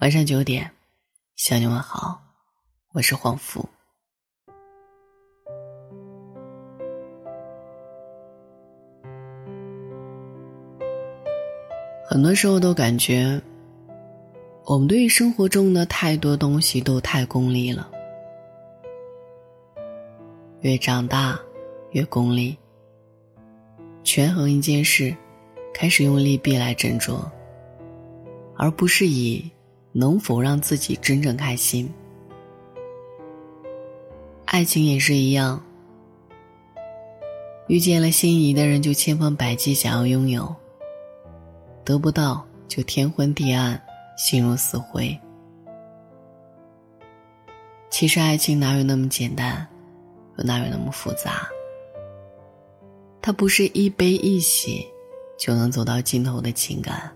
晚上九点，向你问好，我是黄福。很多时候都感觉，我们对于生活中的太多东西都太功利了。越长大，越功利。权衡一件事，开始用利弊来斟酌，而不是以能否让自己真正开心。爱情也是一样，遇见了心仪的人，就千方百计想要拥有。得不到就天昏地暗，心如死灰。其实爱情哪有那么简单，又哪有那么复杂？它不是一悲一喜就能走到尽头的情感，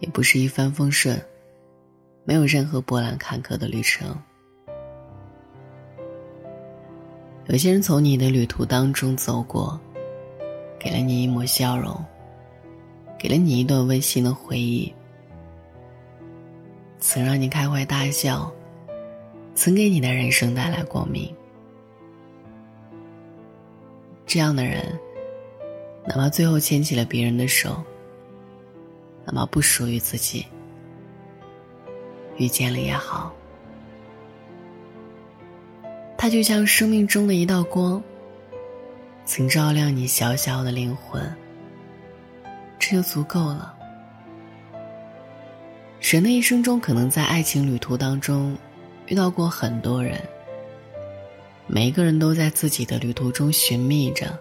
也不是一帆风顺，没有任何波澜坎坷的旅程。有些人从你的旅途当中走过，给了你一抹笑容。给了你一段温馨的回忆，曾让你开怀大笑，曾给你的人生带来光明。这样的人，哪怕最后牵起了别人的手，哪怕不属于自己，遇见了也好，他就像生命中的一道光，曾照亮你小小的灵魂。这就足够了。人的一生中，可能在爱情旅途当中遇到过很多人，每一个人都在自己的旅途中寻觅着。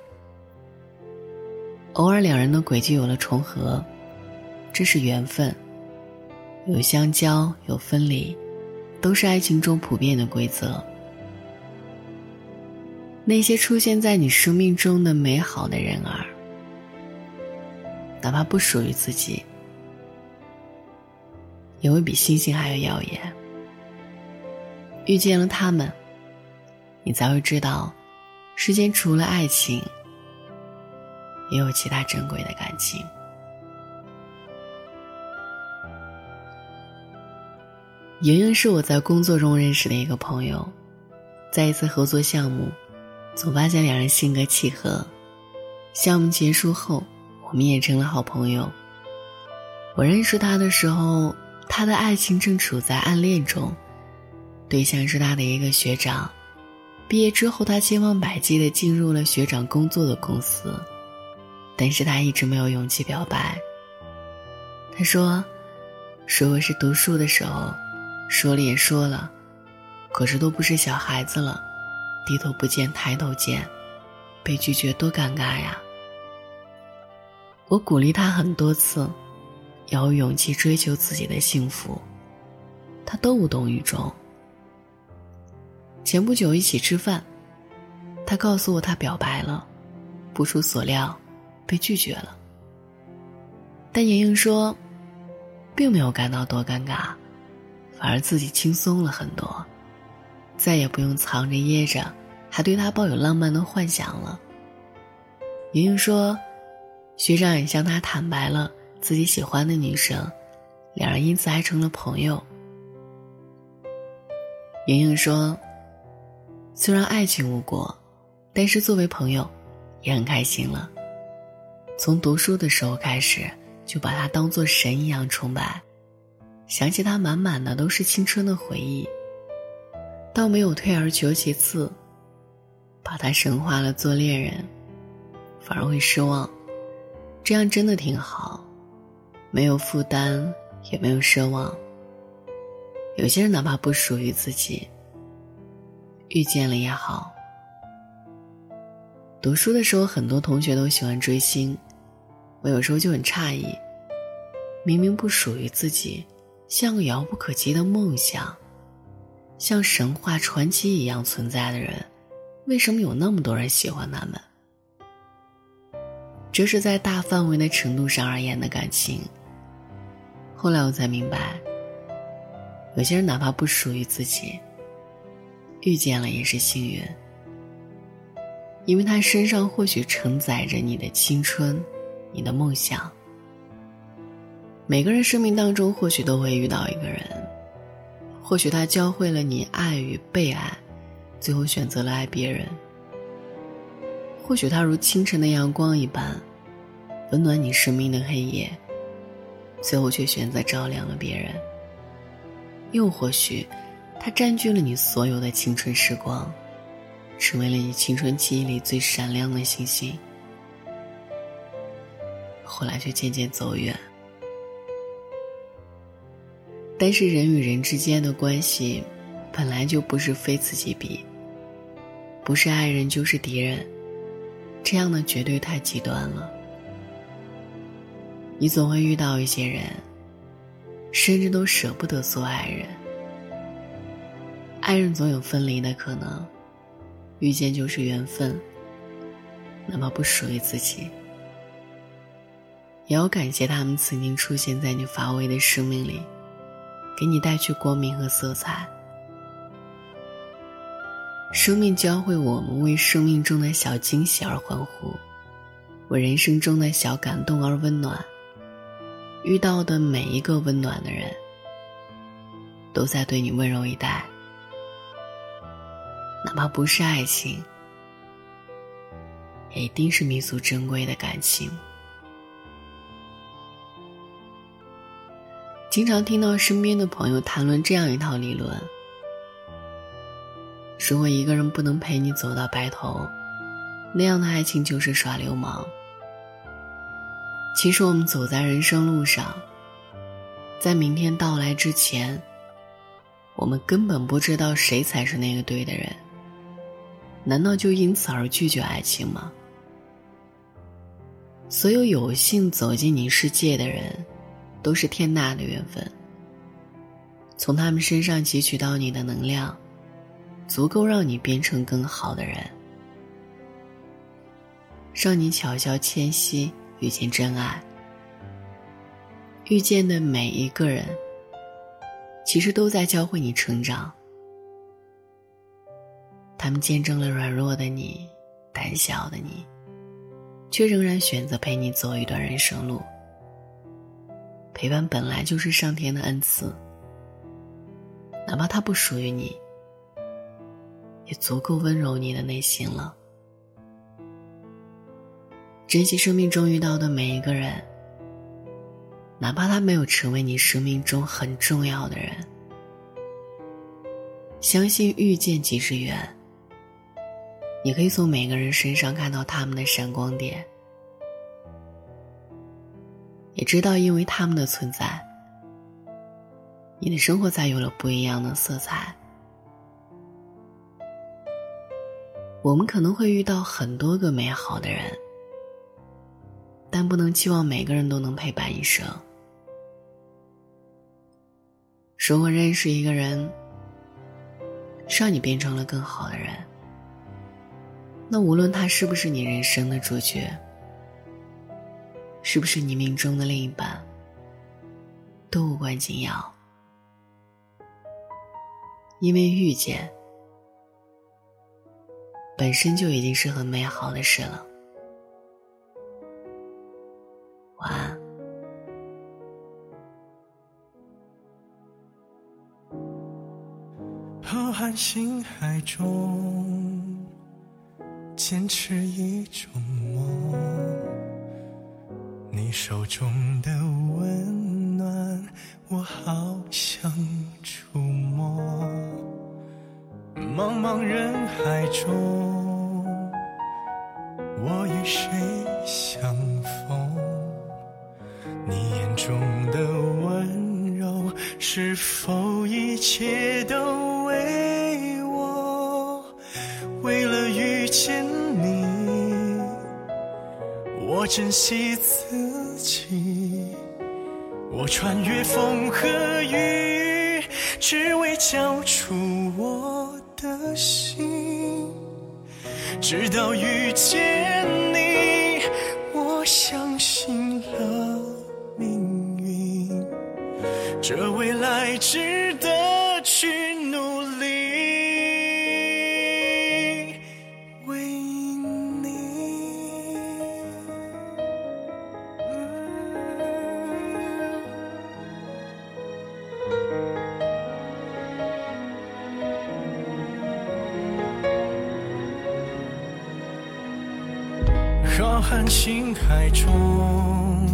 偶尔两人的轨迹有了重合，这是缘分。有相交，有分离，都是爱情中普遍的规则。那些出现在你生命中的美好的人儿。哪怕不属于自己，也会比星星还要耀眼。遇见了他们，你才会知道，世间除了爱情，也有其他珍贵的感情。莹莹是我在工作中认识的一个朋友，在一次合作项目，总发现两人性格契合。项目结束后。我们也成了好朋友。我认识他的时候，他的爱情正处在暗恋中，对象是他的一个学长。毕业之后，他千方百计的进入了学长工作的公司，但是他一直没有勇气表白。他说：“如果是读书的时候，说了也说了，可是都不是小孩子了，低头不见抬头见，被拒绝多尴尬呀。”我鼓励他很多次，要有勇气追求自己的幸福，他都无动于衷。前不久一起吃饭，他告诉我他表白了，不出所料，被拒绝了。但莹莹说，并没有感到多尴尬，反而自己轻松了很多，再也不用藏着掖着，还对他抱有浪漫的幻想了。莹莹说。学长也向他坦白了自己喜欢的女生，两人因此还成了朋友。莹莹说：“虽然爱情无果，但是作为朋友，也很开心了。从读书的时候开始，就把他当做神一样崇拜，想起他满满的都是青春的回忆。倒没有退而求其次，把他神化了做恋人，反而会失望。”这样真的挺好，没有负担，也没有奢望。有些人哪怕不属于自己，遇见了也好。读书的时候，很多同学都喜欢追星，我有时候就很诧异，明明不属于自己，像个遥不可及的梦想，像神话传奇一样存在的人，为什么有那么多人喜欢他们？这是在大范围的程度上而言的感情。后来我才明白，有些人哪怕不属于自己，遇见了也是幸运，因为他身上或许承载着你的青春，你的梦想。每个人生命当中或许都会遇到一个人，或许他教会了你爱与被爱，最后选择了爱别人；或许他如清晨的阳光一般，温暖你生命的黑夜，最后却选择照亮了别人；又或许，他占据了你所有的青春时光，成为了你青春记忆里最闪亮的星星。后来却渐渐走远。但是人与人之间的关系，本来就不是非此即彼。不是爱人就是敌人，这样的绝对太极端了。你总会遇到一些人，甚至都舍不得做爱人。爱人总有分离的可能，遇见就是缘分，哪怕不属于自己。也要感谢他们曾经出现在你乏味的生命里，给你带去光明和色彩。生命教会我们为生命中的小惊喜而欢呼，为人生中的小感动而温暖。遇到的每一个温暖的人，都在对你温柔以待，哪怕不是爱情，也一定是弥足珍贵的感情。经常听到身边的朋友谈论这样一套理论：如果一个人不能陪你走到白头，那样的爱情就是耍流氓。其实我们走在人生路上，在明天到来之前，我们根本不知道谁才是那个对的人。难道就因此而拒绝爱情吗？所有有幸走进你世界的人。都是天大的缘分。从他们身上汲取到你的能量，足够让你变成更好的人，让你巧笑谦兮，遇见真爱。遇见的每一个人，其实都在教会你成长。他们见证了软弱的你，胆小的你，却仍然选择陪你走一段人生路。陪伴本来就是上天的恩赐，哪怕他不属于你，也足够温柔你的内心了。珍惜生命中遇到的每一个人，哪怕他没有成为你生命中很重要的人，相信遇见即是缘。你可以从每个人身上看到他们的闪光点。也知道，因为他们的存在，你的生活才有了不一样的色彩。我们可能会遇到很多个美好的人，但不能期望每个人都能陪伴一生。如果认识一个人，让你变成了更好的人，那无论他是不是你人生的主角。是不是你命中的另一半，都无关紧要，因为遇见本身就已经是很美好的事了。晚安。浩瀚星海中，坚持一种梦。你手中的温暖，我好想触摸。茫茫人海中，我与谁相逢？你眼中的温柔，是否一切都为我？为了遇见你，我珍惜我穿越风和雨，只为交出我的心。直到遇见你，我相信了命运，这未来值得浩瀚星海中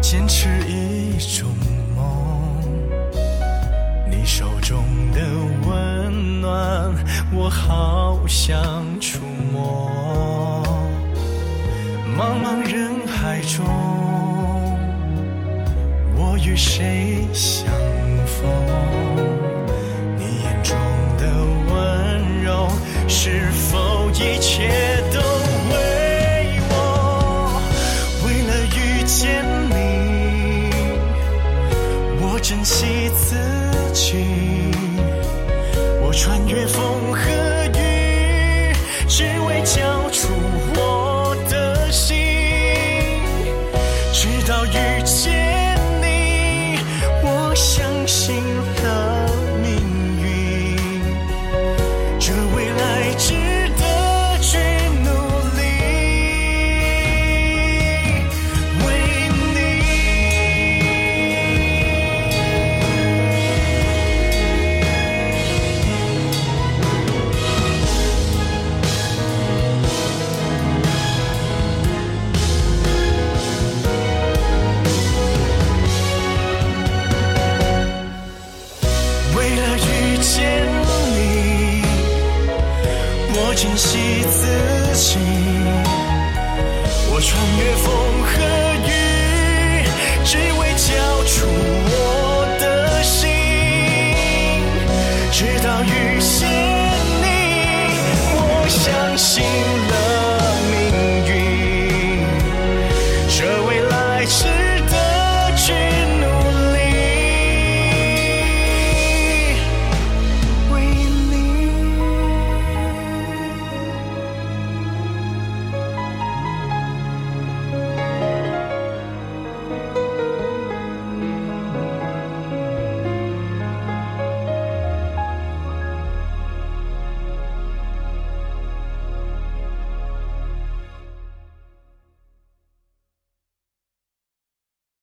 坚持一种梦你手中的温暖我好想触摸。茫茫人海中我与谁相 machine.